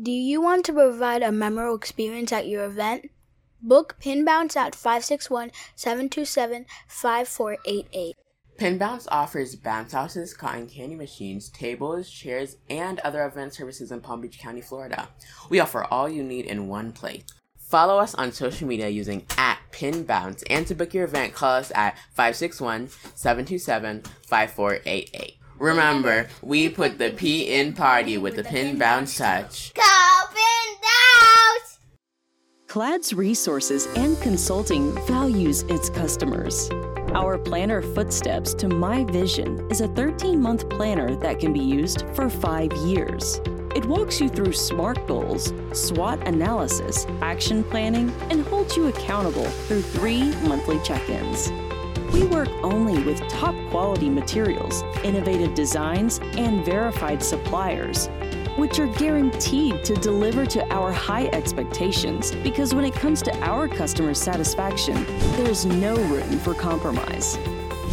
Do you want to provide a memorable experience at your event? Book Pin Bounce at 561 727 5488. Pin Bounce offers bounce houses, cotton candy machines, tables, chairs, and other event services in Palm Beach County, Florida. We offer all you need in one place. Follow us on social media using at Pin Bounce, and to book your event, call us at 561 727 5488. Remember, we put the P in party with the Pin Bounce touch. Go Pin! Clad's Resources and Consulting values its customers. Our planner Footsteps to My Vision is a 13 month planner that can be used for five years. It walks you through SMART goals, SWOT analysis, action planning, and holds you accountable through three monthly check ins. We work only with top quality materials, innovative designs, and verified suppliers, which are guaranteed to deliver to our high expectations because when it comes to our customer satisfaction, there's no room for compromise.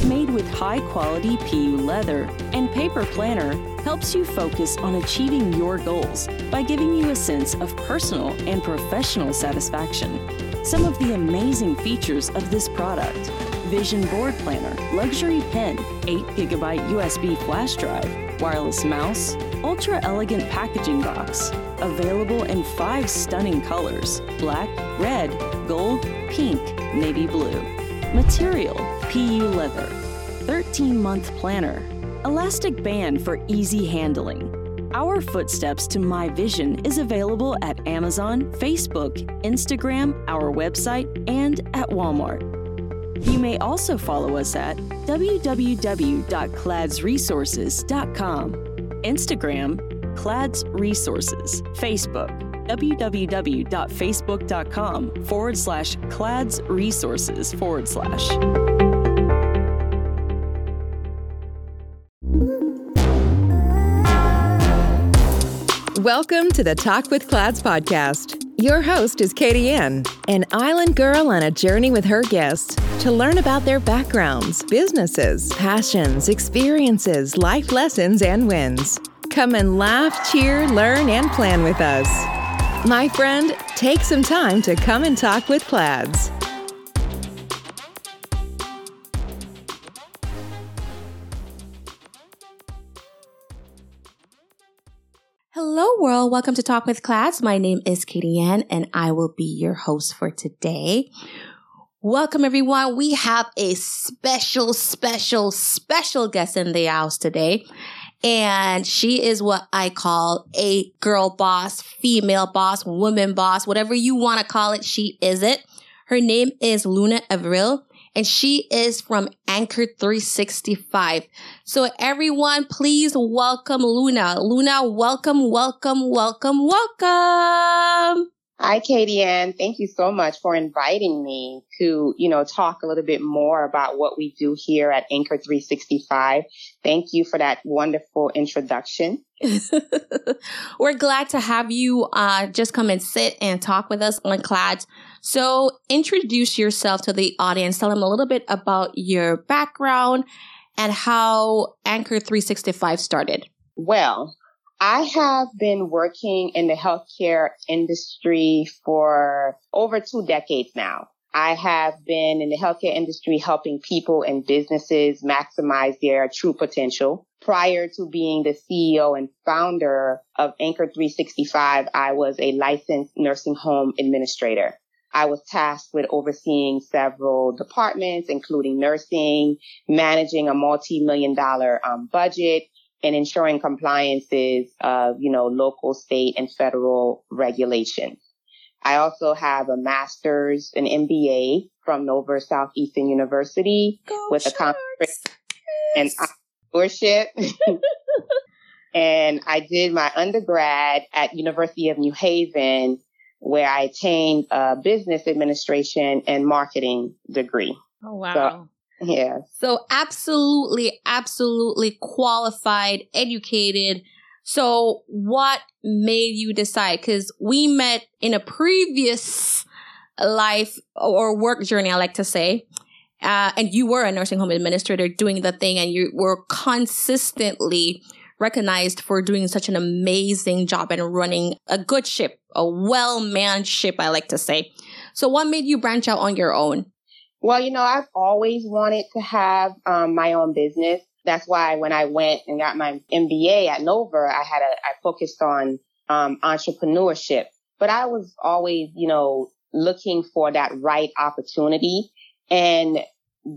Made with high quality PU leather and paper planner helps you focus on achieving your goals by giving you a sense of personal and professional satisfaction. Some of the amazing features of this product Vision Board Planner, Luxury Pen, 8GB USB flash drive, wireless mouse, ultra elegant packaging box. Available in five stunning colors black, red, gold, pink, navy blue. Material PU leather. 13 month planner. Elastic band for easy handling. Our Footsteps to My Vision is available at Amazon, Facebook, Instagram, our website, and at Walmart. You may also follow us at www.cladsresources.com, Instagram, Clads Resources, Facebook, www.facebook.com forward slash clads resources forward slash. Welcome to the Talk with Clads podcast. Your host is Katie Ann, an island girl on a journey with her guests to learn about their backgrounds, businesses, passions, experiences, life lessons, and wins. Come and laugh, cheer, learn, and plan with us. My friend, take some time to come and talk with Clads. World. Welcome to Talk with Clads. My name is Katie Ann, and I will be your host for today. Welcome, everyone. We have a special, special, special guest in the house today. And she is what I call a girl boss, female boss, woman boss, whatever you want to call it. She is it. Her name is Luna Avril and she is from Anchor 365. So everyone, please welcome Luna. Luna, welcome, welcome, welcome, welcome. Hi, Katie Ann. Thank you so much for inviting me to, you know, talk a little bit more about what we do here at Anchor 365. Thank you for that wonderful introduction. We're glad to have you uh, just come and sit and talk with us on Clads. So introduce yourself to the audience. Tell them a little bit about your background and how Anchor 365 started. Well, I have been working in the healthcare industry for over two decades now. I have been in the healthcare industry helping people and businesses maximize their true potential. Prior to being the CEO and founder of Anchor 365, I was a licensed nursing home administrator. I was tasked with overseeing several departments, including nursing, managing a multi-million dollar um, budget, and ensuring compliances of, you know, local, state, and federal regulations. I also have a master's, an MBA from Nova Southeastern University Go with a Sharks! conference and entrepreneurship. and I did my undergrad at University of New Haven, where I attained a business administration and marketing degree. Oh, wow. Yeah. So absolutely, absolutely qualified, educated. So what made you decide? Cause we met in a previous life or work journey, I like to say. Uh, and you were a nursing home administrator doing the thing and you were consistently recognized for doing such an amazing job and running a good ship, a well manned ship, I like to say. So, what made you branch out on your own? Well, you know, I've always wanted to have um, my own business. That's why when I went and got my MBA at Nova, I had a, I focused on um, entrepreneurship. But I was always, you know, looking for that right opportunity. And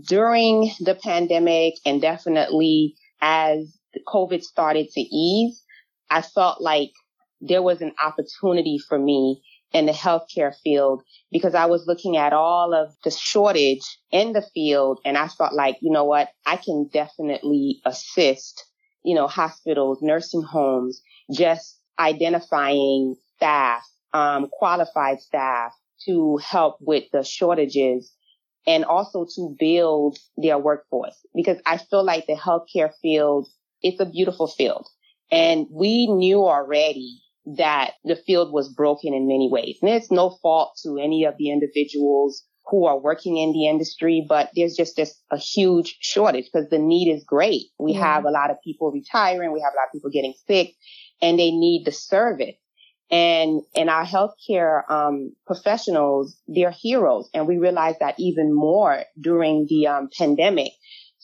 during the pandemic and definitely as COVID started to ease, I felt like there was an opportunity for me in the healthcare field because I was looking at all of the shortage in the field and I felt like, you know what, I can definitely assist, you know, hospitals, nursing homes, just identifying staff, um, qualified staff to help with the shortages and also to build their workforce because I feel like the healthcare field, it's a beautiful field. And we knew already that the field was broken in many ways. And it's no fault to any of the individuals who are working in the industry, but there's just this a huge shortage because the need is great. We yeah. have a lot of people retiring. We have a lot of people getting sick and they need the service. And, and our healthcare, um, professionals, they're heroes. And we realized that even more during the, um, pandemic.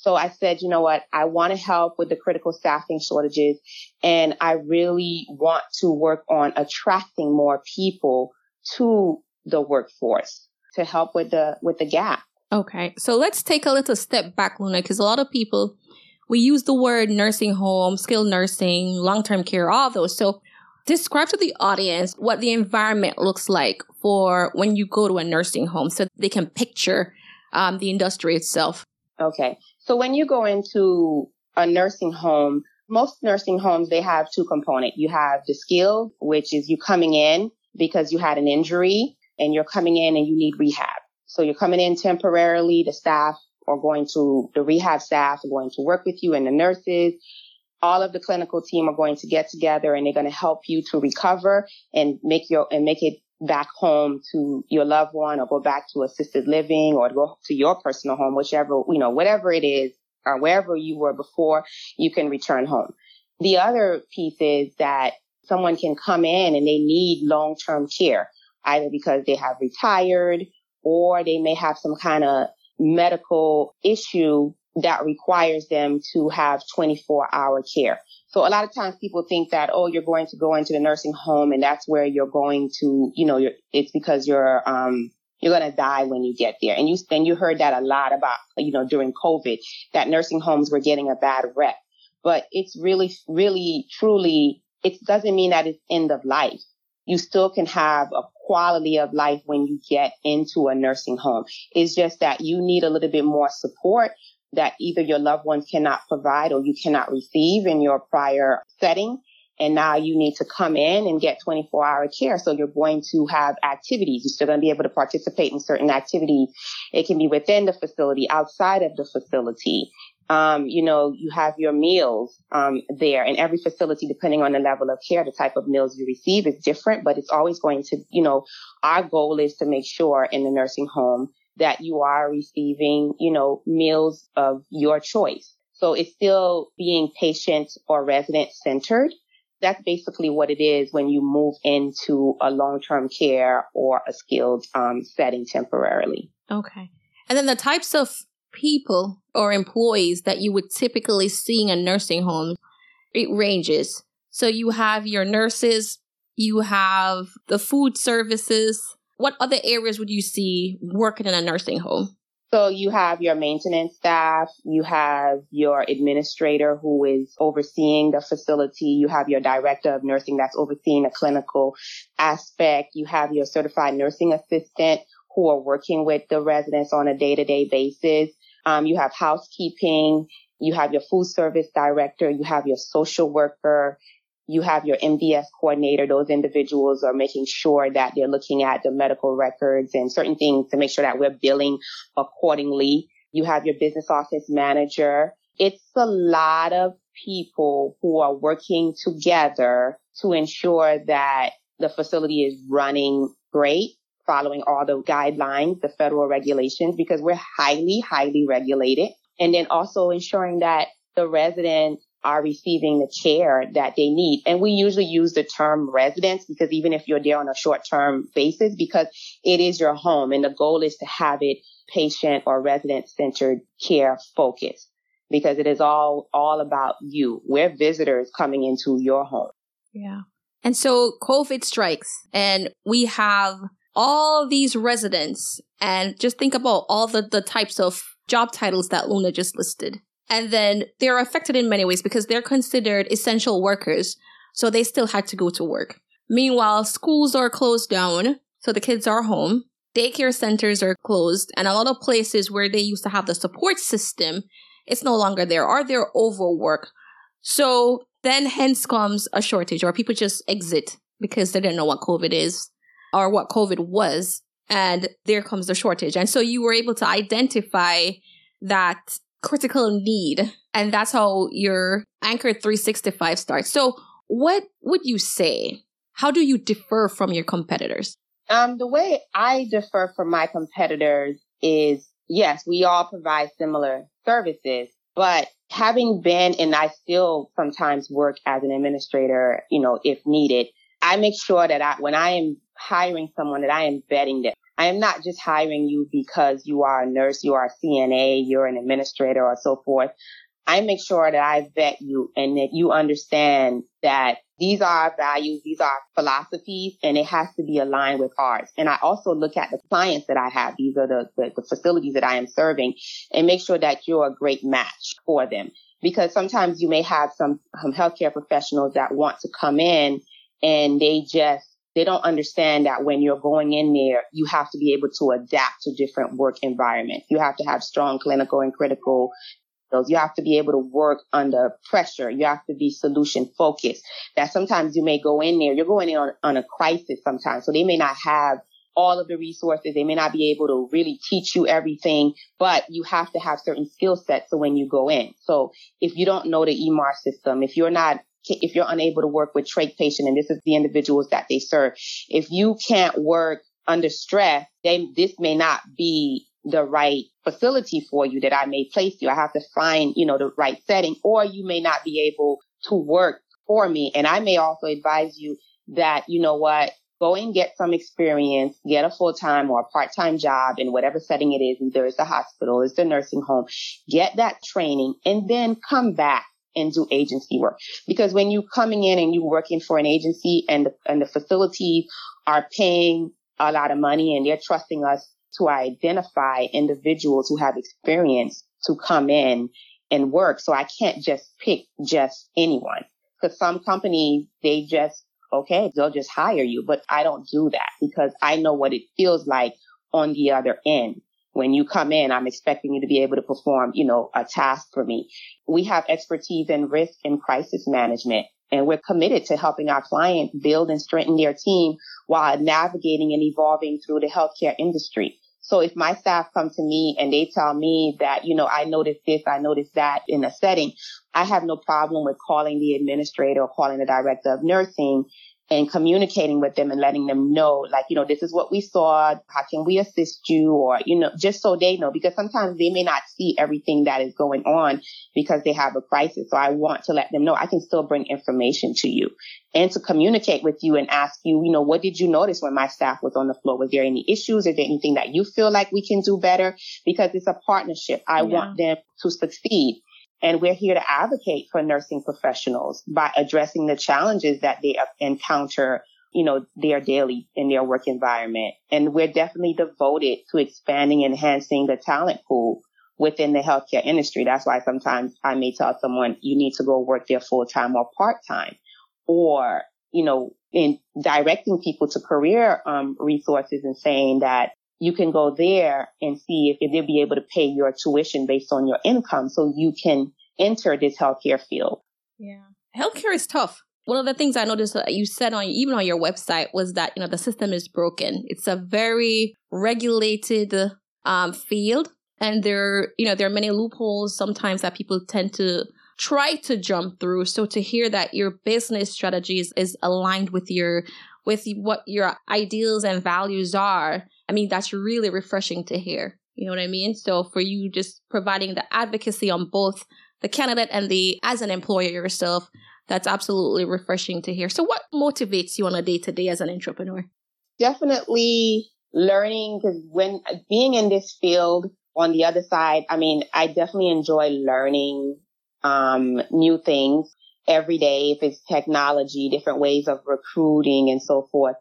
So I said, you know what? I want to help with the critical staffing shortages and I really want to work on attracting more people to the workforce to help with the, with the gap. Okay. So let's take a little step back, Luna, because a lot of people, we use the word nursing home, skilled nursing, long-term care, all those. So describe to the audience what the environment looks like for when you go to a nursing home so they can picture um, the industry itself. Okay. So when you go into a nursing home, most nursing homes, they have two components. You have the skill, which is you coming in because you had an injury and you're coming in and you need rehab. So you're coming in temporarily. The staff are going to, the rehab staff are going to work with you and the nurses. All of the clinical team are going to get together and they're going to help you to recover and make your, and make it back home to your loved one or go back to assisted living or go to your personal home, whichever, you know, whatever it is or wherever you were before, you can return home. The other piece is that someone can come in and they need long-term care, either because they have retired or they may have some kind of medical issue that requires them to have 24 hour care. So a lot of times people think that, oh, you're going to go into the nursing home and that's where you're going to, you know, it's because you're, um, you're going to die when you get there. And you, and you heard that a lot about, you know, during COVID, that nursing homes were getting a bad rep. But it's really, really, truly, it doesn't mean that it's end of life. You still can have a quality of life when you get into a nursing home. It's just that you need a little bit more support that either your loved ones cannot provide or you cannot receive in your prior setting. And now you need to come in and get 24 hour care. So you're going to have activities. You're still going to be able to participate in certain activities. It can be within the facility, outside of the facility. Um, you know, you have your meals, um, there and every facility, depending on the level of care, the type of meals you receive is different, but it's always going to, you know, our goal is to make sure in the nursing home that you are receiving, you know, meals of your choice. So it's still being patient or resident centered. That's basically what it is when you move into a long-term care or a skilled um, setting temporarily. Okay. And then the types of people or employees that you would typically see in a nursing home, it ranges. So you have your nurses, you have the food services, what other areas would you see working in a nursing home? So you have your maintenance staff, you have your administrator who is overseeing the facility, you have your director of nursing that's overseeing the clinical aspect, you have your certified nursing assistant who are working with the residents on a day-to-day basis. Um, you have housekeeping, you have your food service director, you have your social worker, you have your MDS coordinator. Those individuals are making sure that they're looking at the medical records and certain things to make sure that we're billing accordingly. You have your business office manager. It's a lot of people who are working together to ensure that the facility is running great, following all the guidelines, the federal regulations, because we're highly, highly regulated. And then also ensuring that the residents are receiving the care that they need. And we usually use the term residence because even if you're there on a short term basis, because it is your home and the goal is to have it patient or resident centered care focused because it is all, all about you. We're visitors coming into your home. Yeah. And so COVID strikes and we have all these residents and just think about all the, the types of job titles that Luna just listed. And then they're affected in many ways because they're considered essential workers. So they still had to go to work. Meanwhile, schools are closed down. So the kids are home. Daycare centers are closed. And a lot of places where they used to have the support system, it's no longer there or they're overworked. So then hence comes a shortage or people just exit because they didn't know what COVID is or what COVID was. And there comes the shortage. And so you were able to identify that critical need. And that's how your Anchor 365 starts. So what would you say? How do you differ from your competitors? Um, the way I differ from my competitors is yes, we all provide similar services, but having been and I still sometimes work as an administrator, you know, if needed, I make sure that I, when I am hiring someone that I am vetting them. I am not just hiring you because you are a nurse, you are a CNA, you're an administrator or so forth. I make sure that I vet you and that you understand that these are values, these are philosophies, and it has to be aligned with ours. And I also look at the clients that I have. These are the, the, the facilities that I am serving and make sure that you're a great match for them. Because sometimes you may have some, some healthcare professionals that want to come in and they just they don't understand that when you're going in there, you have to be able to adapt to different work environments. You have to have strong clinical and critical skills. You have to be able to work under pressure. You have to be solution focused. That sometimes you may go in there, you're going in on, on a crisis sometimes. So they may not have all of the resources. They may not be able to really teach you everything, but you have to have certain skill sets. So when you go in, so if you don't know the EMR system, if you're not if you're unable to work with trach patient, and this is the individuals that they serve, if you can't work under stress, this may not be the right facility for you that I may place you. I have to find, you know, the right setting, or you may not be able to work for me. And I may also advise you that, you know what, go and get some experience, get a full time or a part time job in whatever setting it is. Either it's a hospital, it's a nursing home, get that training and then come back and do agency work. Because when you coming in and you working for an agency and the, and the facilities are paying a lot of money and they're trusting us to identify individuals who have experience to come in and work. So I can't just pick just anyone because some companies, they just, okay, they'll just hire you, but I don't do that because I know what it feels like on the other end when you come in, I'm expecting you to be able to perform, you know, a task for me. We have expertise in risk and crisis management, and we're committed to helping our clients build and strengthen their team while navigating and evolving through the healthcare industry. So if my staff come to me and they tell me that, you know, I noticed this, I noticed that in a setting, I have no problem with calling the administrator or calling the director of nursing and communicating with them and letting them know, like, you know, this is what we saw. How can we assist you? Or, you know, just so they know, because sometimes they may not see everything that is going on because they have a crisis. So I want to let them know I can still bring information to you and to communicate with you and ask you, you know, what did you notice when my staff was on the floor? Was there any issues? Is there anything that you feel like we can do better? Because it's a partnership. I yeah. want them to succeed. And we're here to advocate for nursing professionals by addressing the challenges that they encounter, you know, their daily in their work environment. And we're definitely devoted to expanding, enhancing the talent pool within the healthcare industry. That's why sometimes I may tell someone you need to go work there full time or part time or, you know, in directing people to career um, resources and saying that you can go there and see if, they'll be able to pay your tuition based on your income so you can enter this healthcare field. Yeah. Healthcare is tough. One of the things I noticed that you said on even on your website was that you know the system is broken. It's a very regulated um, field, and there you know there are many loopholes sometimes that people tend to try to jump through. So to hear that your business strategies is aligned with your with what your ideals and values are, I mean, that's really refreshing to hear. You know what I mean? So for you just providing the advocacy on both the candidate and the as an employer yourself. That's absolutely refreshing to hear. So what motivates you on a day to day as an entrepreneur? Definitely learning because when being in this field on the other side, I mean, I definitely enjoy learning um, new things every day. If it's technology, different ways of recruiting and so forth.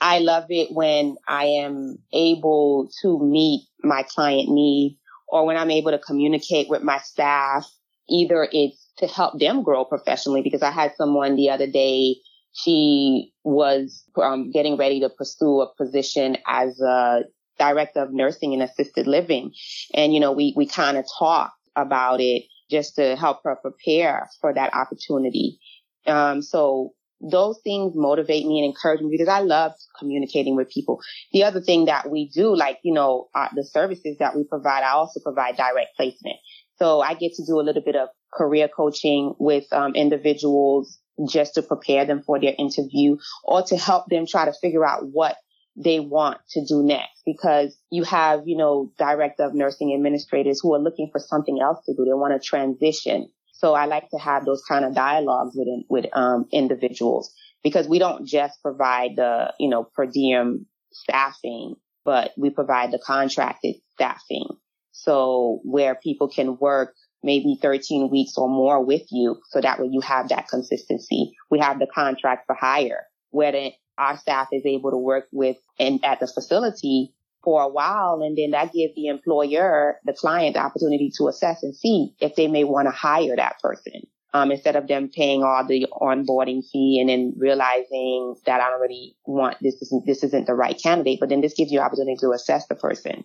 I love it when I am able to meet my client needs or when I'm able to communicate with my staff. Either it's to help them grow professionally because I had someone the other day. She was um, getting ready to pursue a position as a director of nursing and assisted living. And, you know, we, we kind of talked about it just to help her prepare for that opportunity. Um, so those things motivate me and encourage me because I love communicating with people. The other thing that we do, like, you know, uh, the services that we provide, I also provide direct placement. So I get to do a little bit of career coaching with um, individuals just to prepare them for their interview or to help them try to figure out what they want to do next because you have, you know, director of nursing administrators who are looking for something else to do. They want to transition. So I like to have those kind of dialogues with, with, um, individuals because we don't just provide the, you know, per diem staffing, but we provide the contracted staffing. So where people can work maybe 13 weeks or more with you. So that way you have that consistency. We have the contract for hire where the our staff is able to work with and at the facility for a while. And then that gives the employer, the client, the opportunity to assess and see if they may want to hire that person. Um, instead of them paying all the onboarding fee and then realizing that I don't really want this isn't, this isn't the right candidate, but then this gives you opportunity to assess the person.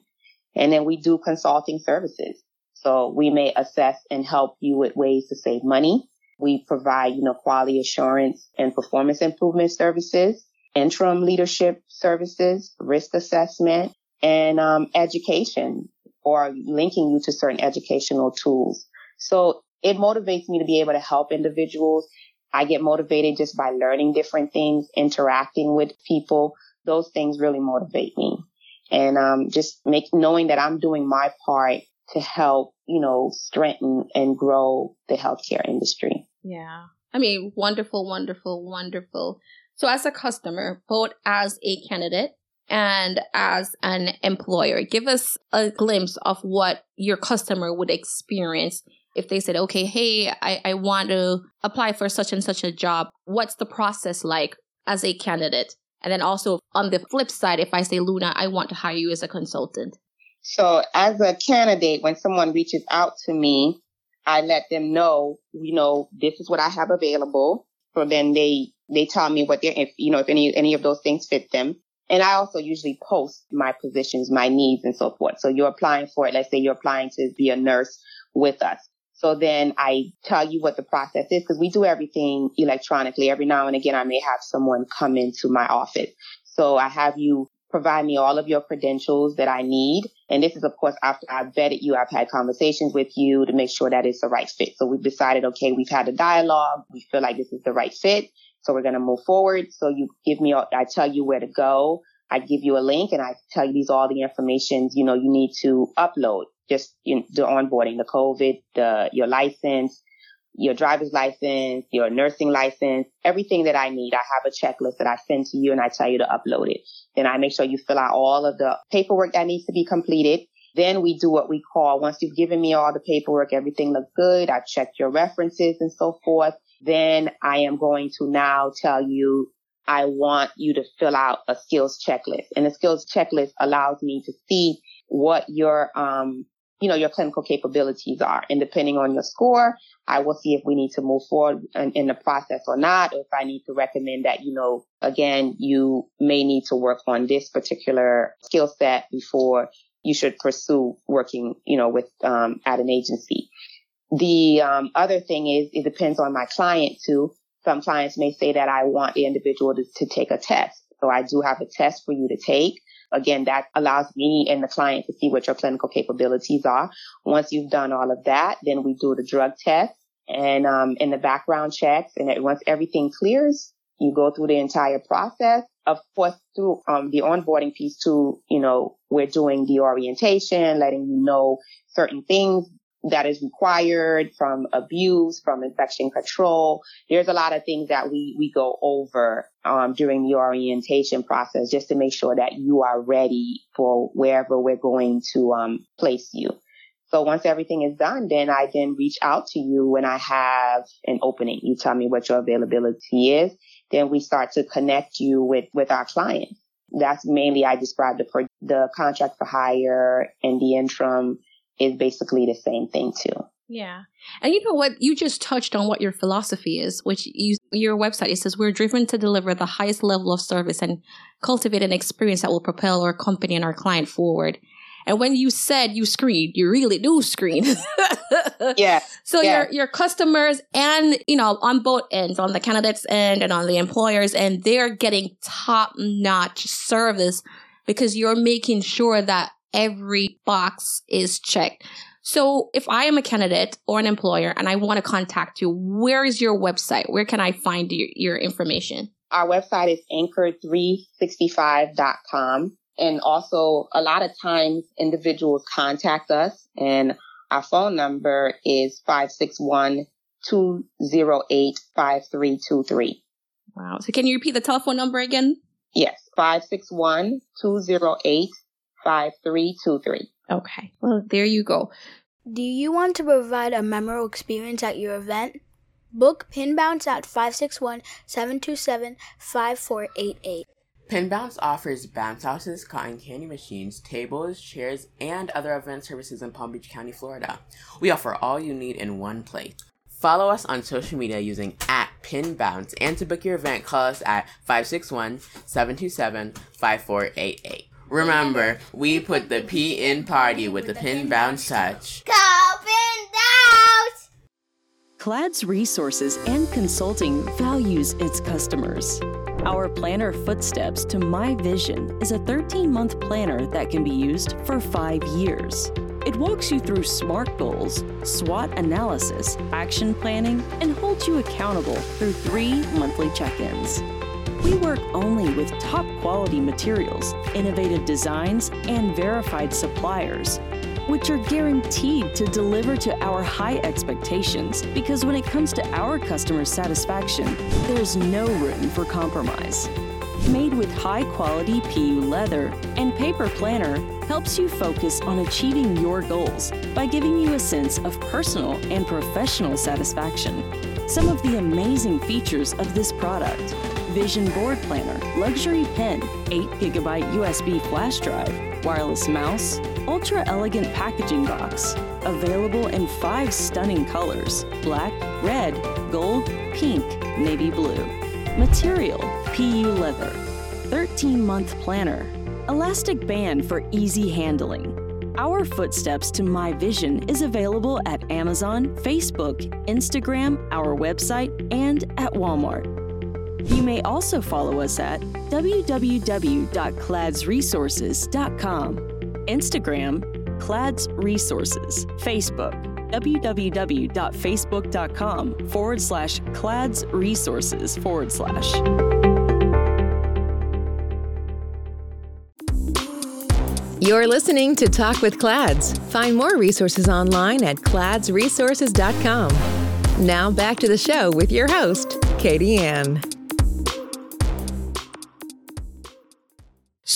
And then we do consulting services. So we may assess and help you with ways to save money. We provide, you know, quality assurance and performance improvement services interim leadership services, risk assessment, and um, education or linking you to certain educational tools. So it motivates me to be able to help individuals. I get motivated just by learning different things, interacting with people. Those things really motivate me. And um, just make knowing that I'm doing my part to help, you know, strengthen and grow the healthcare industry. Yeah. I mean, wonderful, wonderful, wonderful. So as a customer, both as a candidate and as an employer, give us a glimpse of what your customer would experience if they said, okay, hey, I, I want to apply for such and such a job. What's the process like as a candidate? And then also on the flip side, if I say, Luna, I want to hire you as a consultant. So as a candidate, when someone reaches out to me, I let them know, you know, this is what I have available. So then they they tell me what they're, if, you know, if any, any of those things fit them. And I also usually post my positions, my needs and so forth. So you're applying for it. Let's say you're applying to be a nurse with us. So then I tell you what the process is because we do everything electronically. Every now and again, I may have someone come into my office. So I have you provide me all of your credentials that I need. And this is, of course, after I've vetted you, I've had conversations with you to make sure that it's the right fit. So we've decided, okay, we've had a dialogue. We feel like this is the right fit. So we're going to move forward. So you give me, I tell you where to go. I give you a link and I tell you these all the information, you know, you need to upload just you know, the onboarding, the COVID, the, your license, your driver's license, your nursing license, everything that I need. I have a checklist that I send to you and I tell you to upload it. Then I make sure you fill out all of the paperwork that needs to be completed. Then we do what we call, once you've given me all the paperwork, everything looks good. I've checked your references and so forth then I am going to now tell you I want you to fill out a skills checklist. And the skills checklist allows me to see what your, um, you know, your clinical capabilities are. And depending on your score, I will see if we need to move forward in, in the process or not, or if I need to recommend that, you know, again, you may need to work on this particular skill set before you should pursue working, you know, with, um, at an agency. The um, other thing is it depends on my client too. Some clients may say that I want the individual to, to take a test. So I do have a test for you to take. Again, that allows me and the client to see what your clinical capabilities are. Once you've done all of that, then we do the drug test and um, in the background checks. And once everything clears, you go through the entire process. Of course, through um, the onboarding piece too, you know, we're doing the orientation, letting you know certain things that is required from abuse, from infection control. There's a lot of things that we, we go over, um, during the orientation process just to make sure that you are ready for wherever we're going to, um, place you. So once everything is done, then I then reach out to you when I have an opening. You tell me what your availability is. Then we start to connect you with, with our clients. That's mainly I described the, the contract for hire and the interim is basically the same thing too. Yeah. And you know what? You just touched on what your philosophy is, which you, your website, it says we're driven to deliver the highest level of service and cultivate an experience that will propel our company and our client forward. And when you said you screen, you really do screen. yeah. So yeah. your your customers and you know on both ends, on the candidates end and on the employers end, they're getting top notch service because you're making sure that every box is checked. So if I am a candidate or an employer and I want to contact you, where is your website? Where can I find your, your information? Our website is anchor365.com. And also a lot of times individuals contact us and our phone number is 561 208 5323. Wow. So can you repeat the telephone number again? Yes, 561 208 5323. Okay. Well, there you go. Do you want to provide a memorable experience at your event? Book Pin Bounce at 561 727 5488. Pin Bounce offers bounce houses, cotton candy machines, tables, chairs, and other event services in Palm Beach County, Florida. We offer all you need in one place. Follow us on social media using at Pin Bounce, and to book your event, call us at 561 727 5488. Remember, we put the P in party with the Pin Bounce touch. Go Pin Bounce! CLAD's resources and consulting values its customers. Our planner Footsteps to My Vision is a 13 month planner that can be used for five years. It walks you through SMART goals, SWOT analysis, action planning, and holds you accountable through three monthly check ins. We work only with top quality materials, innovative designs, and verified suppliers, which are guaranteed to deliver to our high expectations because when it comes to our customer satisfaction, there's no room for compromise. Made with high quality PU leather and paper planner helps you focus on achieving your goals by giving you a sense of personal and professional satisfaction. Some of the amazing features of this product Vision Board Planner, Luxury Pen, 8GB USB flash drive, wireless mouse, ultra elegant packaging box. Available in five stunning colors black, red, gold, pink, navy blue. Material PU leather. 13 month planner. Elastic band for easy handling. Our Footsteps to My Vision is available at Amazon, Facebook, Instagram, our website, and at Walmart. You may also follow us at www.cladsresources.com, Instagram, Clads Resources, Facebook, www.facebook.com forward slash Clads Resources forward slash. You're listening to Talk with Clads. Find more resources online at cladsresources.com. Now back to the show with your host, Katie Ann.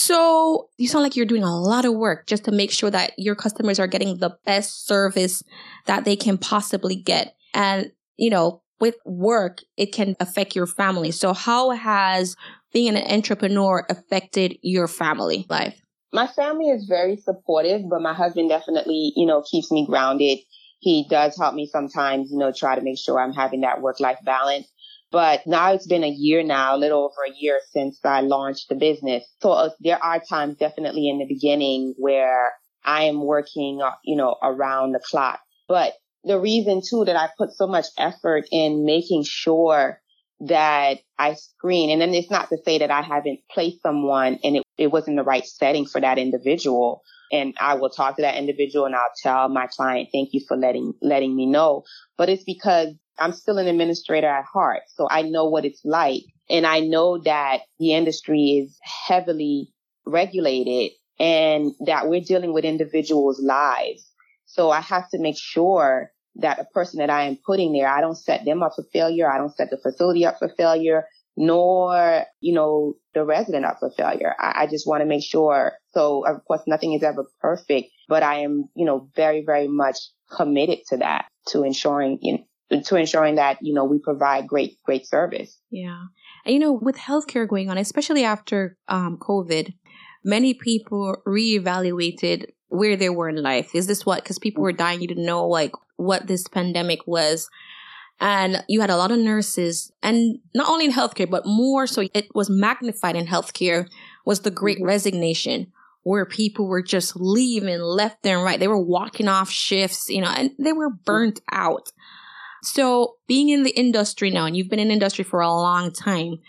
So you sound like you're doing a lot of work just to make sure that your customers are getting the best service that they can possibly get. And, you know, with work, it can affect your family. So how has being an entrepreneur affected your family life? My family is very supportive, but my husband definitely, you know, keeps me grounded. He does help me sometimes, you know, try to make sure I'm having that work life balance. But now it's been a year now, a little over a year since I launched the business. So uh, there are times definitely in the beginning where I am working, uh, you know, around the clock. But the reason too that I put so much effort in making sure that I screen, and then it's not to say that I haven't placed someone and it, it wasn't the right setting for that individual. And I will talk to that individual and I'll tell my client, thank you for letting, letting me know. But it's because I'm still an administrator at heart. So I know what it's like. And I know that the industry is heavily regulated and that we're dealing with individuals' lives. So I have to make sure that a person that I am putting there, I don't set them up for failure. I don't set the facility up for failure, nor, you know, the resident up for failure. I, I just want to make sure. So of course, nothing is ever perfect, but I am, you know, very, very much committed to that, to ensuring, you know, to ensuring that, you know, we provide great, great service. Yeah. And, you know, with healthcare going on, especially after um, COVID, many people reevaluated where they were in life. Is this what? Because people were dying. You didn't know like what this pandemic was. And you had a lot of nurses and not only in healthcare, but more so it was magnified in healthcare was the great resignation where people were just leaving left and right. They were walking off shifts, you know, and they were burnt out. So being in the industry now, and you've been in industry for a long time,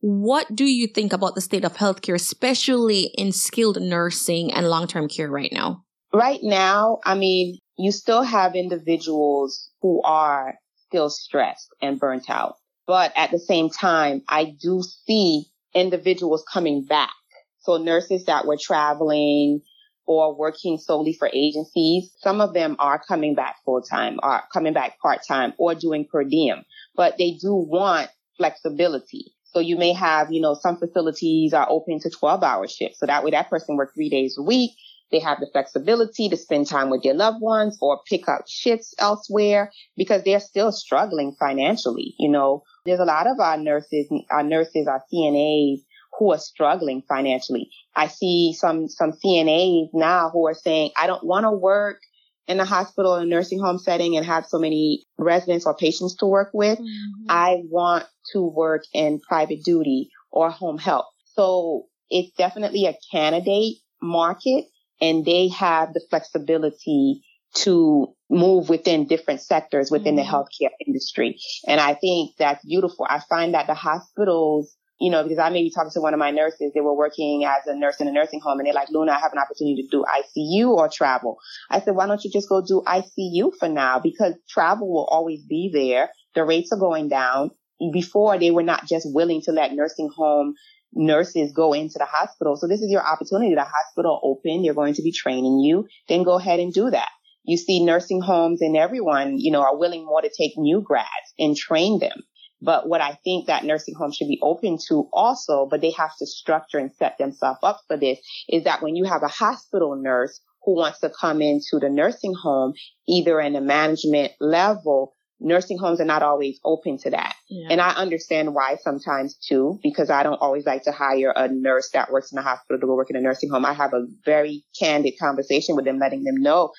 what do you think about the state of healthcare, especially in skilled nursing and long-term care right now? Right now, I mean, you still have individuals who are still stressed and burnt out. But at the same time, I do see individuals coming back. So nurses that were traveling or working solely for agencies, some of them are coming back full time, are coming back part time or doing per diem, but they do want flexibility. So you may have, you know, some facilities are open to 12 hour shifts. So that way that person works three days a week. They have the flexibility to spend time with their loved ones or pick up shifts elsewhere because they're still struggling financially. You know, there's a lot of our nurses, our nurses, our CNAs who are struggling financially. I see some, some CNAs now who are saying, I don't want to work in a hospital or nursing home setting and have so many residents or patients to work with. Mm-hmm. I want to work in private duty or home health. So it's definitely a candidate market and they have the flexibility to move within different sectors within mm-hmm. the healthcare industry. And I think that's beautiful. I find that the hospitals you know, because I may be talking to one of my nurses, they were working as a nurse in a nursing home and they're like, Luna, I have an opportunity to do ICU or travel. I said, why don't you just go do ICU for now? Because travel will always be there. The rates are going down. Before they were not just willing to let nursing home nurses go into the hospital. So this is your opportunity. The hospital open. They're going to be training you. Then go ahead and do that. You see nursing homes and everyone, you know, are willing more to take new grads and train them. But what I think that nursing homes should be open to also, but they have to structure and set themselves up for this is that when you have a hospital nurse who wants to come into the nursing home, either in a management level, nursing homes are not always open to that. Yeah. And I understand why sometimes too, because I don't always like to hire a nurse that works in a hospital to go work in a nursing home. I have a very candid conversation with them, letting them know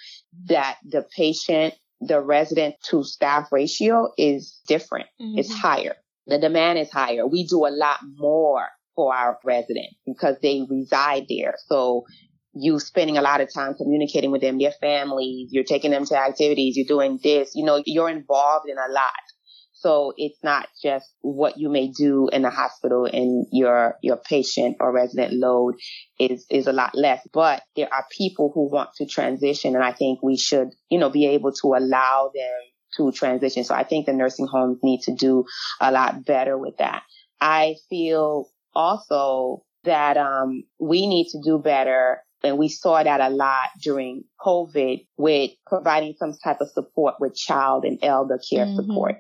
that the patient the resident to staff ratio is different. Mm-hmm. It's higher. The demand is higher. We do a lot more for our residents because they reside there. So you spending a lot of time communicating with them, their families, you're taking them to activities, you're doing this, you know, you're involved in a lot. So it's not just what you may do in the hospital and your, your patient or resident load is, is a lot less, but there are people who want to transition. And I think we should, you know, be able to allow them to transition. So I think the nursing homes need to do a lot better with that. I feel also that, um, we need to do better and we saw that a lot during COVID with providing some type of support with child and elder care mm-hmm. support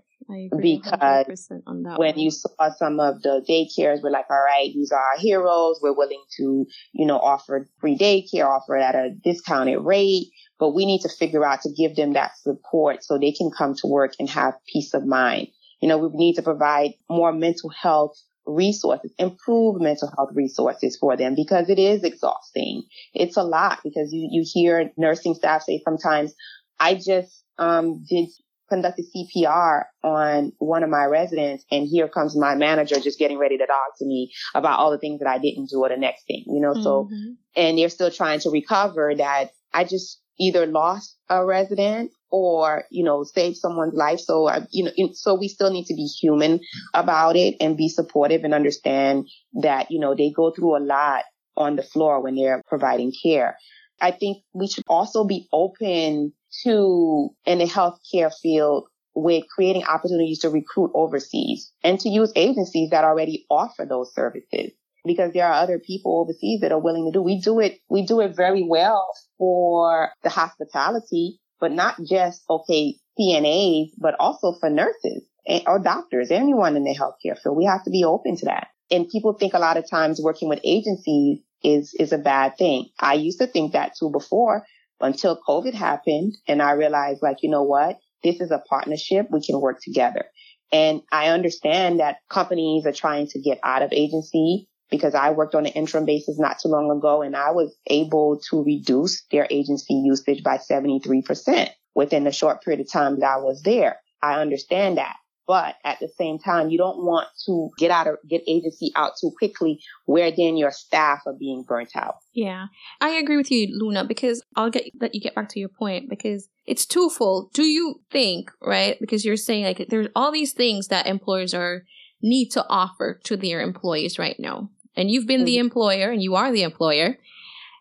because when one. you saw some of the daycares, we're like, all right, these are our heroes. We're willing to, you know, offer free daycare, offer it at a discounted rate, but we need to figure out to give them that support so they can come to work and have peace of mind. You know, we need to provide more mental health resources, improve mental health resources for them because it is exhausting. It's a lot because you, you hear nursing staff say sometimes, I just um, did conducted CPR on one of my residents and here comes my manager just getting ready to talk to me about all the things that I didn't do or the next thing, you know, mm-hmm. so, and they're still trying to recover that I just either lost a resident or, you know, saved someone's life. So, I, you know, so we still need to be human about it and be supportive and understand that, you know, they go through a lot on the floor when they're providing care. I think we should also be open to in the healthcare field with creating opportunities to recruit overseas and to use agencies that already offer those services. because there are other people overseas that are willing to do. We do it, we do it very well for the hospitality, but not just, okay, CNAs, but also for nurses or doctors, anyone in the healthcare field. We have to be open to that. And people think a lot of times working with agencies is, is a bad thing. I used to think that too before until COVID happened and I realized like, you know what? This is a partnership. We can work together. And I understand that companies are trying to get out of agency because I worked on an interim basis not too long ago and I was able to reduce their agency usage by 73% within the short period of time that I was there. I understand that. But at the same time, you don't want to get out of, get agency out too quickly where then your staff are being burnt out. Yeah. I agree with you, Luna, because I'll get that you get back to your point because it's twofold. Do you think, right? Because you're saying like there's all these things that employers are need to offer to their employees right now. And you've been mm-hmm. the employer and you are the employer,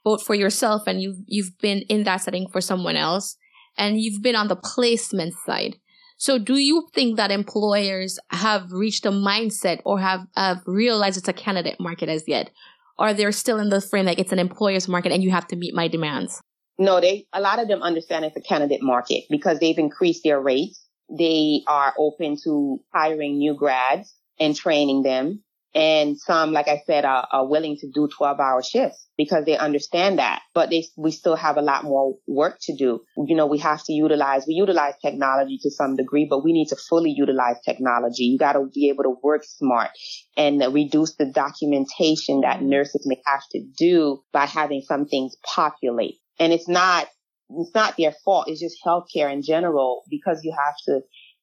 both for yourself and you've you've been in that setting for someone else and you've been on the placement side. So do you think that employers have reached a mindset or have, have realized it's a candidate market as yet? Or they're still in the frame like it's an employer's market and you have to meet my demands? No, they, a lot of them understand it's a candidate market because they've increased their rates. They are open to hiring new grads and training them. And some, like I said, are, are willing to do 12 hour shifts because they understand that, but they, we still have a lot more work to do. You know, we have to utilize, we utilize technology to some degree, but we need to fully utilize technology. You got to be able to work smart and reduce the documentation that nurses may have to do by having some things populate. And it's not, it's not their fault. It's just healthcare in general because you have to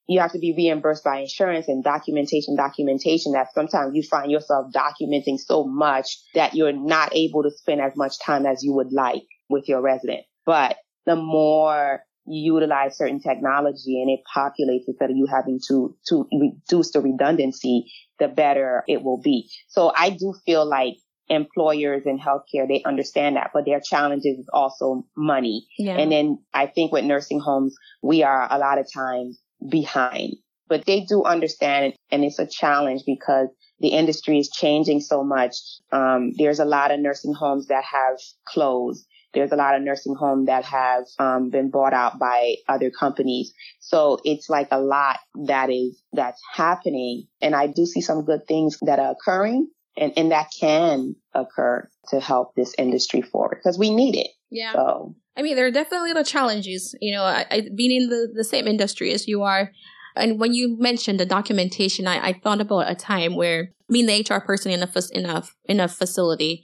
you have to be reimbursed by insurance and documentation, documentation that sometimes you find yourself documenting so much that you're not able to spend as much time as you would like with your resident. But the more you utilize certain technology and it populates instead of you having to, to reduce the redundancy, the better it will be. So I do feel like employers in healthcare, they understand that, but their challenges is also money. Yeah. And then I think with nursing homes, we are a lot of times behind. But they do understand and it's a challenge because the industry is changing so much. Um, there's a lot of nursing homes that have closed. There's a lot of nursing homes that have um, been bought out by other companies. So it's like a lot that is that's happening. And I do see some good things that are occurring and, and that can occur to help this industry forward because we need it. Yeah. So I mean, there are definitely the challenges. You know, I, I've been in the, the same industry as you are. And when you mentioned the documentation, I, I thought about a time where being the HR person in a, in a, in a facility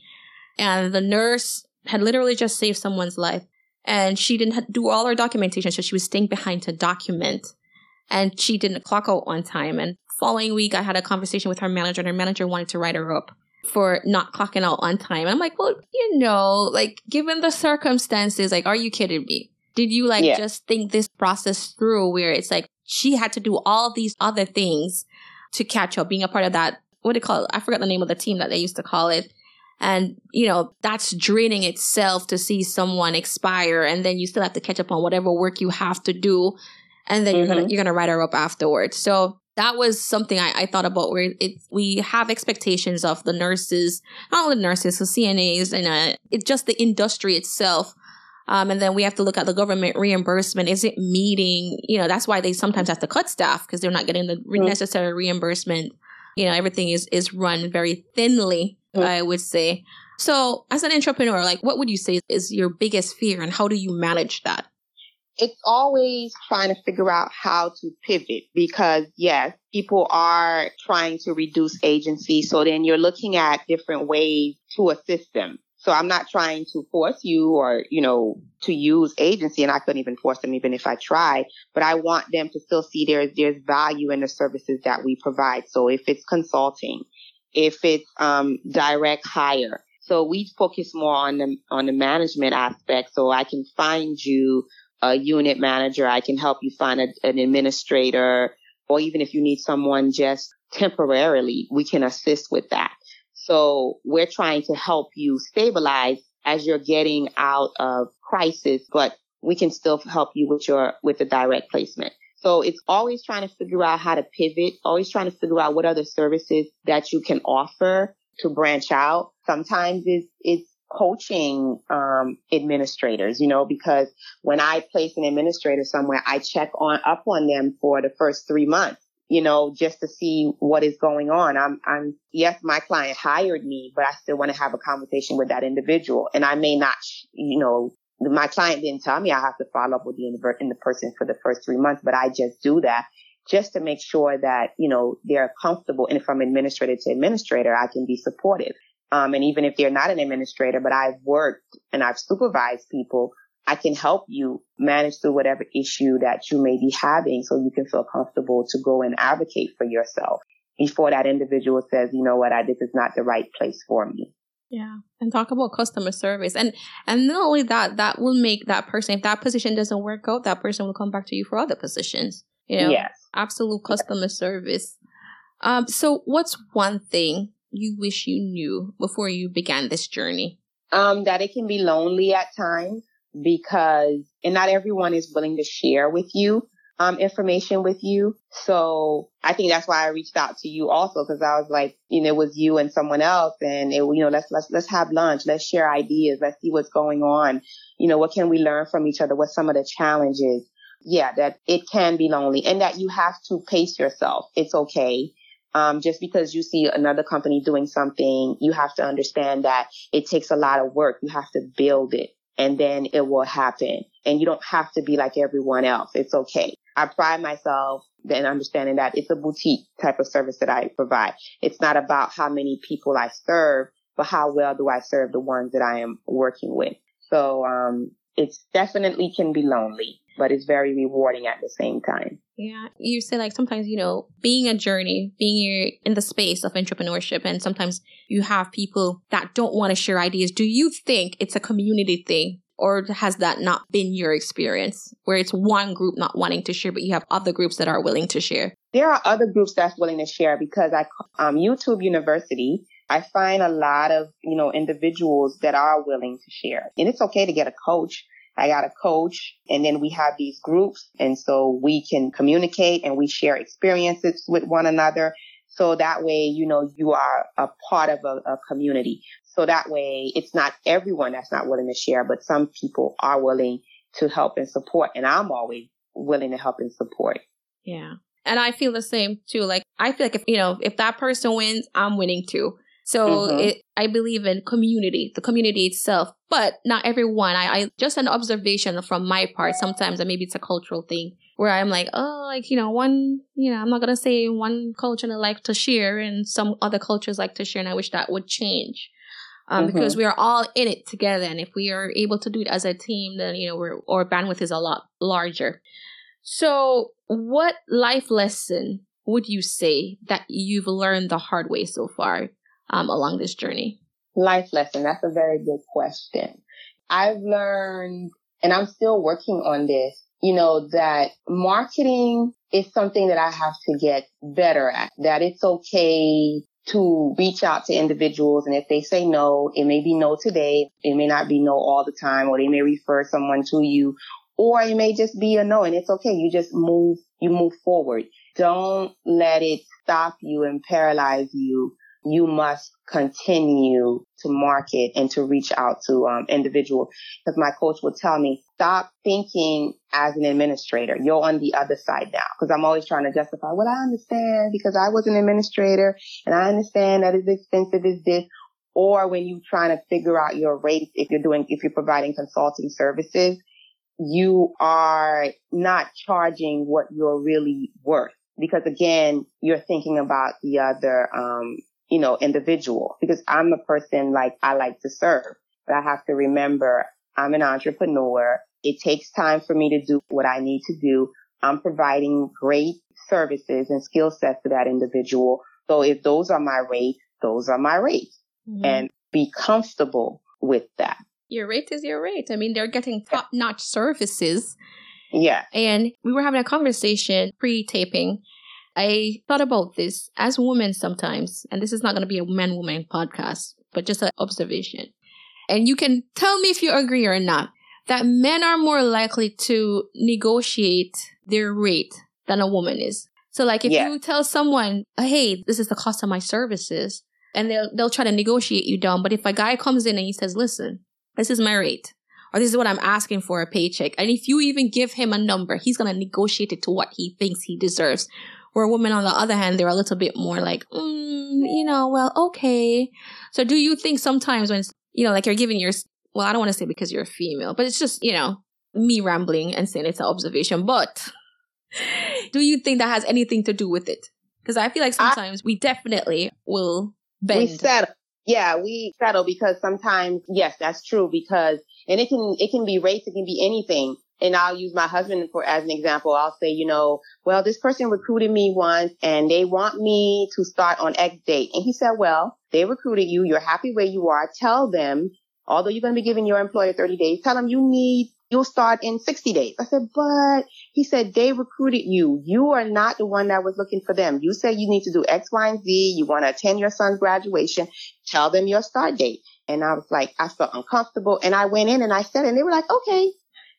and the nurse had literally just saved someone's life and she didn't do all her documentation. So she was staying behind to document and she didn't clock out on time. And following week, I had a conversation with her manager and her manager wanted to write her up for not clocking out on time. I'm like, well, you know, like given the circumstances, like, are you kidding me? Did you like yeah. just think this process through where it's like she had to do all these other things to catch up, being a part of that, what do you call it? I forgot the name of the team that they used to call it. And, you know, that's draining itself to see someone expire and then you still have to catch up on whatever work you have to do. And then mm-hmm. you're gonna, mm-hmm. you're gonna write her up afterwards. So that was something I, I thought about where it, we have expectations of the nurses, not only the nurses, the CNAs, and uh, it just the industry itself. Um, and then we have to look at the government reimbursement. Is it meeting? You know, that's why they sometimes have to cut staff because they're not getting the mm-hmm. necessary reimbursement. You know, everything is is run very thinly. Mm-hmm. I would say. So, as an entrepreneur, like, what would you say is your biggest fear, and how do you manage that? It's always trying to figure out how to pivot because yes, people are trying to reduce agency. So then you're looking at different ways to assist them. So I'm not trying to force you or, you know, to use agency and I couldn't even force them even if I tried, but I want them to still see there's, there's value in the services that we provide. So if it's consulting, if it's, um, direct hire, so we focus more on the, on the management aspect. So I can find you a unit manager. I can help you find a, an administrator, or even if you need someone just temporarily, we can assist with that. So we're trying to help you stabilize as you're getting out of crisis, but we can still help you with your, with the direct placement. So it's always trying to figure out how to pivot, always trying to figure out what other services that you can offer to branch out. Sometimes it's, it's coaching um, administrators, you know, because when I place an administrator somewhere, I check on up on them for the first three months, you know, just to see what is going on. I'm, I'm, yes, my client hired me, but I still want to have a conversation with that individual. And I may not, you know, my client didn't tell me I have to follow up with the, in the person for the first three months, but I just do that just to make sure that, you know, they're comfortable. And from administrator to administrator, I can be supportive. Um, and even if they're not an administrator, but I've worked and I've supervised people, I can help you manage through whatever issue that you may be having so you can feel comfortable to go and advocate for yourself before that individual says, you know what, I, this is not the right place for me. Yeah. And talk about customer service. And and not only that, that will make that person, if that position doesn't work out, that person will come back to you for other positions. You know? Yes. Absolute customer yes. service. Um, so what's one thing you wish you knew before you began this journey? Um, that it can be lonely at times because, and not everyone is willing to share with you, um, information with you. So I think that's why I reached out to you also because I was like, you know, it was you and someone else and it, you know, let's, let's, let's have lunch. Let's share ideas. Let's see what's going on. You know, what can we learn from each other? What's some of the challenges? Yeah, that it can be lonely and that you have to pace yourself. It's okay um, just because you see another company doing something, you have to understand that it takes a lot of work. You have to build it and then it will happen. And you don't have to be like everyone else. It's okay. I pride myself in understanding that it's a boutique type of service that I provide. It's not about how many people I serve, but how well do I serve the ones that I am working with. So, um, it's definitely can be lonely but it's very rewarding at the same time. Yeah. You say like sometimes, you know, being a journey, being in the space of entrepreneurship, and sometimes you have people that don't want to share ideas. Do you think it's a community thing? Or has that not been your experience where it's one group not wanting to share, but you have other groups that are willing to share? There are other groups that's willing to share because I, um, YouTube University, I find a lot of, you know, individuals that are willing to share. And it's okay to get a coach I got a coach and then we have these groups. And so we can communicate and we share experiences with one another. So that way, you know, you are a part of a, a community. So that way it's not everyone that's not willing to share, but some people are willing to help and support. And I'm always willing to help and support. Yeah. And I feel the same too. Like, I feel like if, you know, if that person wins, I'm winning too. So mm-hmm. it, I believe in community, the community itself, but not everyone. I, I just an observation from my part. Sometimes, and maybe it's a cultural thing where I'm like, oh, like, you know, one, you know, I'm not going to say one culture and I like to share and some other cultures like to share. And I wish that would change. Um, mm-hmm. because we are all in it together. And if we are able to do it as a team, then, you know, we're, our bandwidth is a lot larger. So what life lesson would you say that you've learned the hard way so far? Um, along this journey? Life lesson. That's a very good question. I've learned, and I'm still working on this, you know, that marketing is something that I have to get better at, that it's okay to reach out to individuals. And if they say no, it may be no today. It may not be no all the time, or they may refer someone to you, or it may just be a no. And it's okay. You just move, you move forward. Don't let it stop you and paralyze you you must continue to market and to reach out to um, individuals. Because my coach would tell me, stop thinking as an administrator. You're on the other side now. Because I'm always trying to justify, well, I understand because I was an administrator and I understand that it's expensive as this. Or when you're trying to figure out your rates, if you're doing, if you're providing consulting services, you are not charging what you're really worth because again, you're thinking about the other, um, you know, individual because I'm a person like I like to serve, but I have to remember I'm an entrepreneur. It takes time for me to do what I need to do. I'm providing great services and skill sets to that individual. So if those are my rates, those are my rates mm-hmm. and be comfortable with that. Your rate is your rate. I mean, they're getting top notch services. Yeah. And we were having a conversation pre taping I thought about this as women sometimes, and this is not going to be a man woman podcast, but just an observation. And you can tell me if you agree or not that men are more likely to negotiate their rate than a woman is. So, like, if yeah. you tell someone, hey, this is the cost of my services, and they'll they'll try to negotiate you down. But if a guy comes in and he says, "Listen, this is my rate," or "This is what I'm asking for a paycheck," and if you even give him a number, he's gonna negotiate it to what he thinks he deserves. Where women, on the other hand, they're a little bit more like, mm, you know, well, okay. So, do you think sometimes when you know, like you're giving your well, I don't want to say because you're a female, but it's just you know me rambling and saying it's an observation, but do you think that has anything to do with it? Because I feel like sometimes I, we definitely will bend. We settle. Yeah, we settle because sometimes, yes, that's true because, and it can, it can be race, it can be anything. And I'll use my husband for, as an example. I'll say, you know, well, this person recruited me once and they want me to start on X date. And he said, well, they recruited you. You're happy where you are. Tell them, although you're going to be giving your employer 30 days, tell them you need you'll start in 60 days. I said, but he said, they recruited you. You are not the one that was looking for them. You said you need to do X, Y, and Z. You want to attend your son's graduation. Tell them your start date. And I was like, I felt uncomfortable. And I went in and I said and they were like, okay.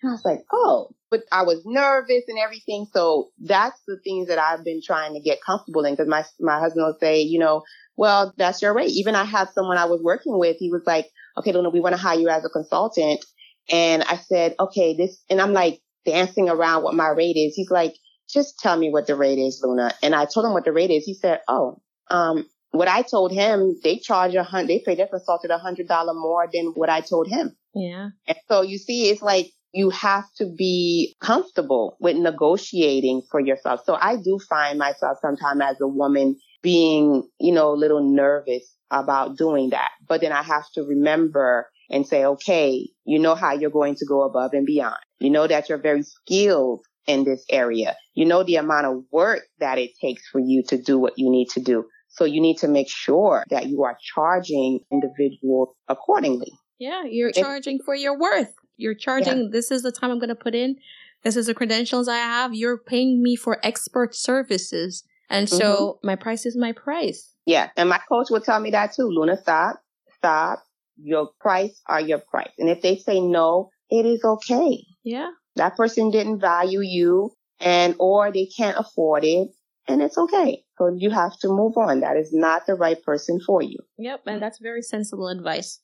And I was like, oh, but I was nervous and everything. So that's the things that I've been trying to get comfortable in because my, my husband will say, you know, well, that's your rate. Even I had someone I was working with. He was like, okay, Luna, we want to hire you as a consultant. And I said, okay, this, and I'm like dancing around what my rate is. He's like, just tell me what the rate is, Luna. And I told him what the rate is. He said, oh, um, what I told him, they charge a hundred, they pay their consultant a hundred dollar more than what I told him. Yeah. And so you see, it's like you have to be comfortable with negotiating for yourself. So I do find myself sometimes as a woman being, you know, a little nervous about doing that. But then I have to remember and say, okay, you know how you're going to go above and beyond. You know that you're very skilled in this area. You know the amount of work that it takes for you to do what you need to do. So you need to make sure that you are charging individuals accordingly. Yeah, you're charging for your worth. You're charging, yeah. this is the time I'm going to put in. This is the credentials I have. You're paying me for expert services. And so mm-hmm. my price is my price. Yeah. And my coach would tell me that too. Luna, stop, stop, your price are your price. And if they say no, it is okay. Yeah. That person didn't value you and or they can't afford it and it's okay. So you have to move on. That is not the right person for you. Yep, and that's very sensible advice.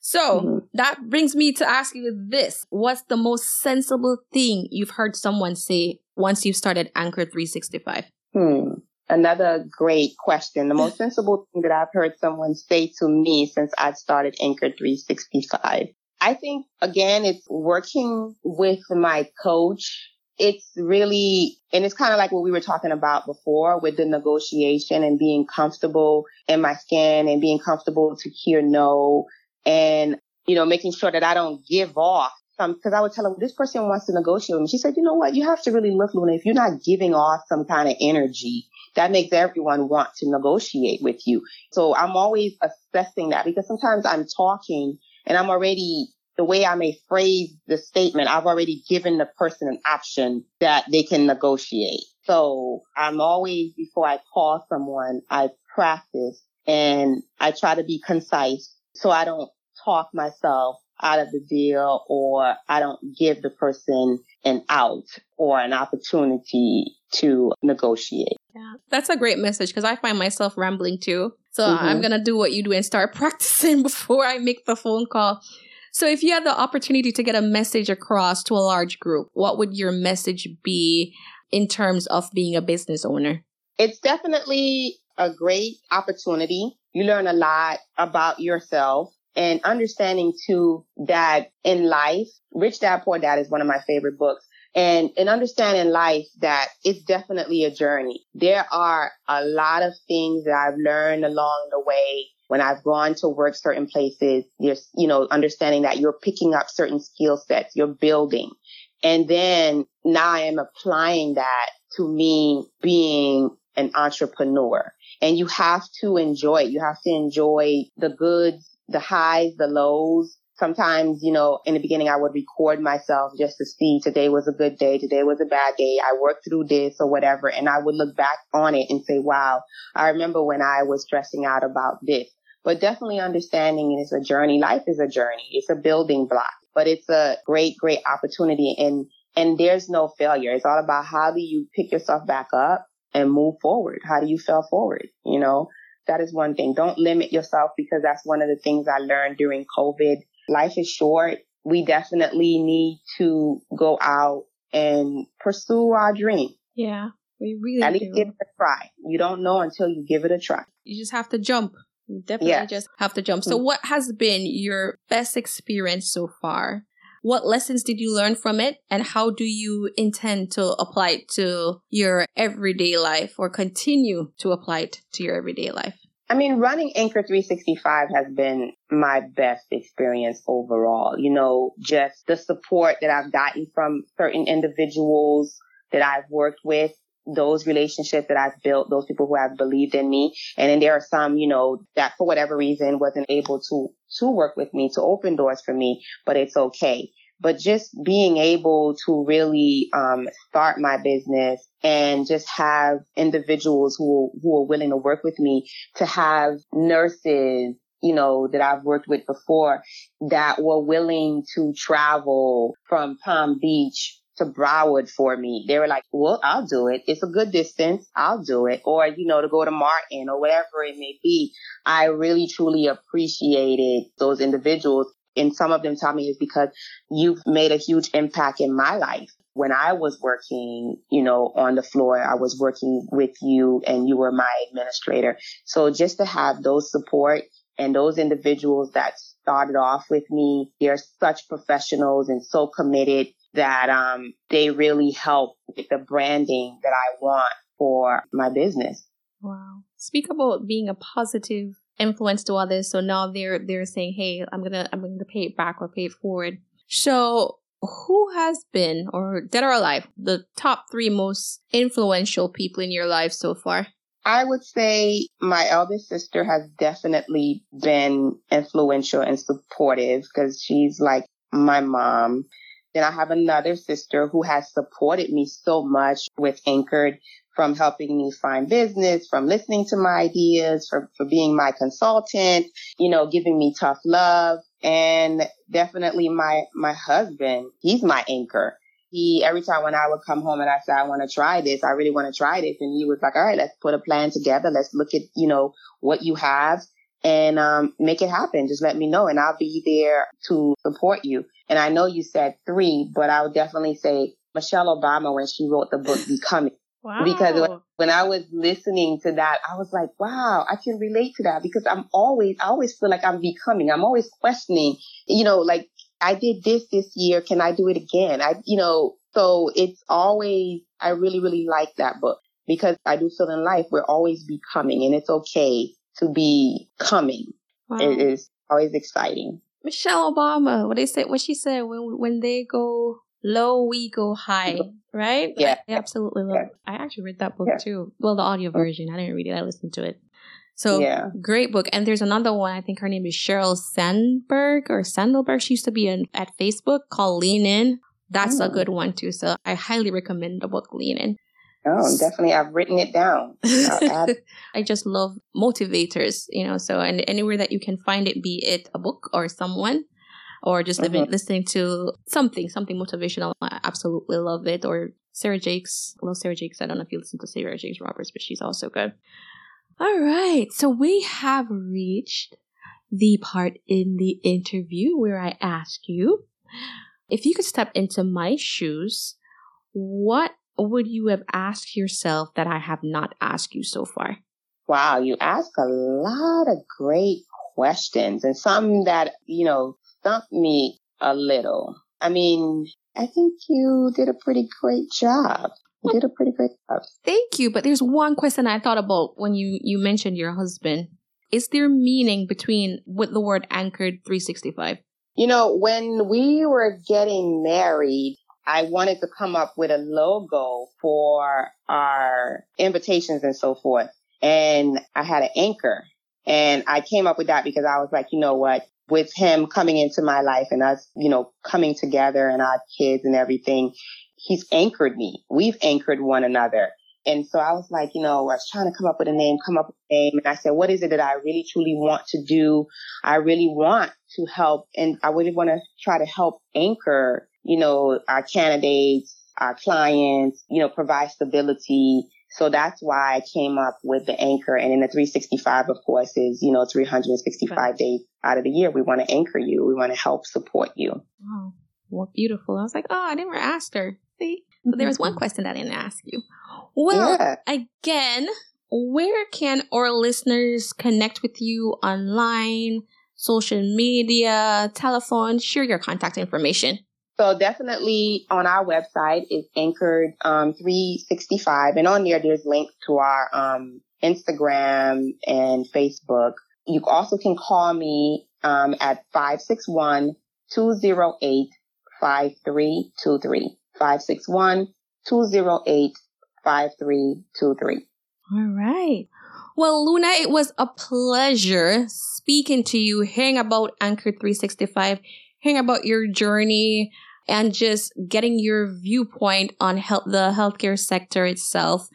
So mm-hmm. that brings me to ask you this. What's the most sensible thing you've heard someone say once you've started Anchor 365? Hmm another great question. The most sensible thing that I've heard someone say to me since I started Anchor 365. I think again, it's working with my coach. It's really, and it's kind of like what we were talking about before with the negotiation and being comfortable in my skin and being comfortable to hear no and, you know, making sure that I don't give off some, cause I would tell her, this person wants to negotiate with me. She said, you know what? You have to really look, Luna, if you're not giving off some kind of energy that makes everyone want to negotiate with you. So I'm always assessing that because sometimes I'm talking and I'm already the way I may phrase the statement, I've already given the person an option that they can negotiate. So I'm always, before I call someone, I practice and I try to be concise so I don't talk myself out of the deal or I don't give the person an out or an opportunity to negotiate. Yeah, that's a great message because I find myself rambling too. So mm-hmm. I'm going to do what you do and start practicing before I make the phone call. So if you had the opportunity to get a message across to a large group, what would your message be in terms of being a business owner? It's definitely a great opportunity. You learn a lot about yourself and understanding too that in life, Rich Dad Poor Dad is one of my favorite books and and understanding life that it's definitely a journey. There are a lot of things that I've learned along the way when I've gone to work certain places. There's, you know, understanding that you're picking up certain skill sets, you're building. And then now I am applying that to me being an entrepreneur. And you have to enjoy it. You have to enjoy the goods, the highs, the lows, sometimes, you know, in the beginning, I would record myself just to see today was a good day. Today was a bad day. I worked through this or whatever. And I would look back on it and say, wow, I remember when I was stressing out about this, but definitely understanding it is a journey. Life is a journey. It's a building block, but it's a great, great opportunity. And, and there's no failure. It's all about how do you pick yourself back up and move forward? How do you fail forward? You know, That is one thing. Don't limit yourself because that's one of the things I learned during COVID. Life is short. We definitely need to go out and pursue our dream. Yeah, we really At least do. give it a try. You don't know until you give it a try. you just have to jump. You definitely Yes. just have to jump. So, mm. what has been your best experience so far? What lessons did you learn from it, and how do you intend to apply it to your everyday life or continue to apply it to your everyday life? I mean, running Anchor 365 has been my best experience overall. You know, just the support that I've gotten from certain individuals that I've worked with, those relationships that I've built, those people who have believed in me. And then there are some, you know, that for whatever reason wasn't able to, to work with me, to open doors for me, but it's okay. But just being able to really, um, start my business and just have individuals who, who are willing to work with me to have nurses, you know, that I've worked with before that were willing to travel from Palm Beach to Broward for me. They were like, well, I'll do it. It's a good distance. I'll do it. Or, you know, to go to Martin or whatever it may be. I really truly appreciated those individuals. And some of them tell me is because you've made a huge impact in my life. When I was working, you know, on the floor, I was working with you and you were my administrator. So just to have those support and those individuals that started off with me, they're such professionals and so committed that um, they really help with the branding that I want for my business. Wow. Speak about being a positive influence to others. So now they're they're saying, "Hey, I'm gonna I'm gonna pay it back or pay it forward." So who has been or dead or alive the top three most influential people in your life so far? I would say my eldest sister has definitely been influential and supportive because she's like my mom. Then I have another sister who has supported me so much with Anchored from helping me find business, from listening to my ideas, for, for being my consultant, you know, giving me tough love. And definitely my, my husband, he's my anchor. He, every time when I would come home and I said, I want to try this, I really want to try this. And he was like, all right, let's put a plan together. Let's look at, you know, what you have and, um, make it happen. Just let me know and I'll be there to support you. And I know you said three, but I would definitely say Michelle Obama when she wrote the book Becoming. Wow. Because when- I was listening to that, I was like, wow, I can relate to that because I'm always, I always feel like I'm becoming. I'm always questioning, you know, like I did this this year. Can I do it again? I, you know, so it's always, I really, really like that book because I do feel in life we're always becoming and it's okay to be coming. Wow. It is always exciting. Michelle Obama, what they said, what she said, when when they go low, we go high, right? Yeah. I absolutely love. It. I actually read that book Yeah. too. Well, the audio mm-hmm. version. I didn't read it. I listened to it. So Yeah. great book. And there's another one. I think her name is Sheryl Sandberg or Sandelberg. She used to be in, at Facebook called Lean In. That's a Oh. good one too. So I highly recommend the book Lean In. Oh, definitely. I've written it down. I just love motivators, you know. So, and anywhere that you can find it, be it a book or someone, or just living, Mhm. listening to something, something motivational. I absolutely love it. Or Sarah Jakes, I love Sarah Jakes. I don't know if you listen to Sarah Jakes Roberts, but she's also good. All right, so we have reached the part in the interview where I ask you if you could step into my shoes. What would you have asked yourself that I have not asked you so far? Wow, you ask a lot of great questions and some that, you know, stumped me a little. I mean, I think you did a pretty great job. You did a pretty great job. Thank you, but there's one question I thought about when you you mentioned your husband. Is there meaning between with the word anchored 365? You know, when we were getting married, I wanted to come up with a logo for our invitations and so forth. And I had an anchor and I came up with that because I was like, you know what? With him coming into my life and us, you know, coming together and our kids and everything, he's anchored me. We've anchored one another. And so I was like, you know, I was trying to come up with a name, come up with a name. And I said, what is it that I really truly want to do? I really want to help and I really want to try to help anchor, you know, our candidates, our clients, you know, provide stability So that's why I came up with the anchor. And in the 365, of course, is, you know, 365 days out of the year. We want to anchor you. We want to help support you. Wow. What beautiful. I was like, oh, I never asked her. See? There was one Mm-hmm. question that I didn't ask you. Well, Yeah. again, where can our listeners connect with you online, social media, telephone? Share your contact information. So definitely on our website is anchored um, 365, and on there there's links to our um, Instagram and Facebook. You also can call me um, at 561 208 5323. 561 208 5323. All right. Well, Luna, it was a pleasure speaking to you, hearing about Anchor 365, hearing about your journey, and just getting your viewpoint on health, the healthcare sector itself,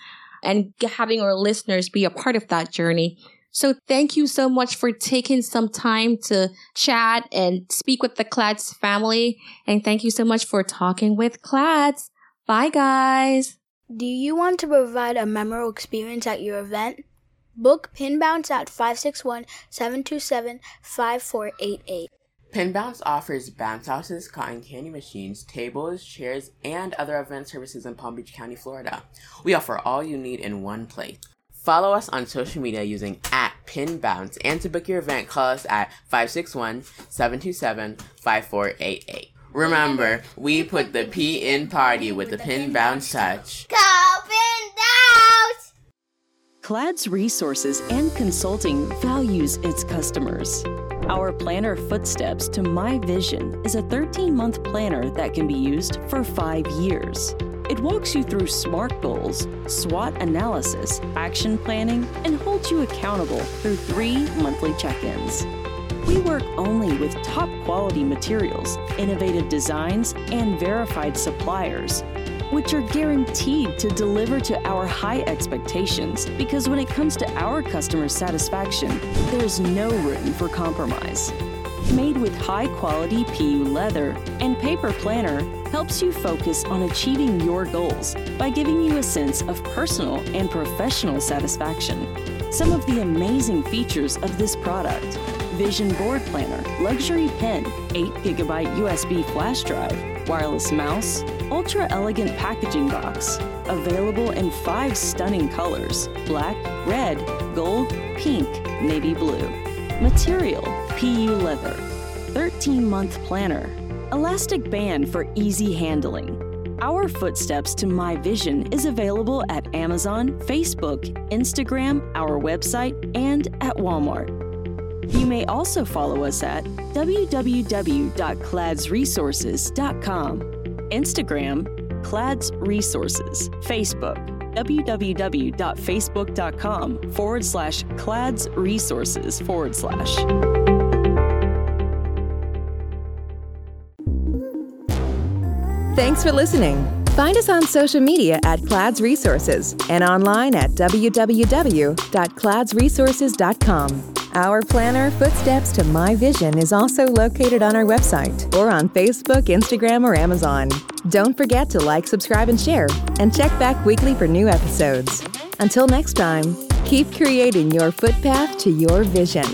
and having our listeners be a part of that journey. So, thank you so much for taking some time to chat and speak with the Clads family. And thank you so much for talking with Clads. Bye, guys. Do you want to provide a memorable experience at your event? Book Pin Bounce at 561 727 5488. Pinbounce offers bounce houses, cotton candy machines, tables, chairs, and other event services in Palm Beach County, Florida. We offer all you need in one place. Follow us on social media using at Pinbounce, and to book your event, call us at 561-727-5488. Remember, we put the P in party with the Pinbounce touch. Go Pin Bounce! Clad's Resources and Consulting values its customers. Our planner Footsteps to My Vision is a 13 month planner that can be used for five years. It walks you through SMART goals, SWOT analysis, action planning, and holds you accountable through three monthly check ins. We work only with top quality materials, innovative designs, and verified suppliers which are guaranteed to deliver to our high expectations because when it comes to our customer satisfaction, there's no room for compromise. Made with high quality PU leather and paper planner helps you focus on achieving your goals by giving you a sense of personal and professional satisfaction. Some of the amazing features of this product Vision Board Planner, Luxury Pen, 8GB USB flash drive, wireless mouse, ultra elegant packaging box. Available in five stunning colors black, red, gold, pink, navy blue. Material PU leather. 13 month planner. Elastic band for easy handling. Our Footsteps to My Vision is available at Amazon, Facebook, Instagram, our website, and at Walmart. You may also follow us at www.cladsresources.com, Instagram, Clads Resources, Facebook, www.facebook.com forward slash Clads Resources forward slash. Thanks for listening. Find us on social media at Clads Resources and online at www.cladsresources.com. Our planner, Footsteps to My Vision, is also located on our website or on Facebook, Instagram, or Amazon. Don't forget to like, subscribe, and share, and check back weekly for new episodes. Until next time, keep creating your footpath to your vision.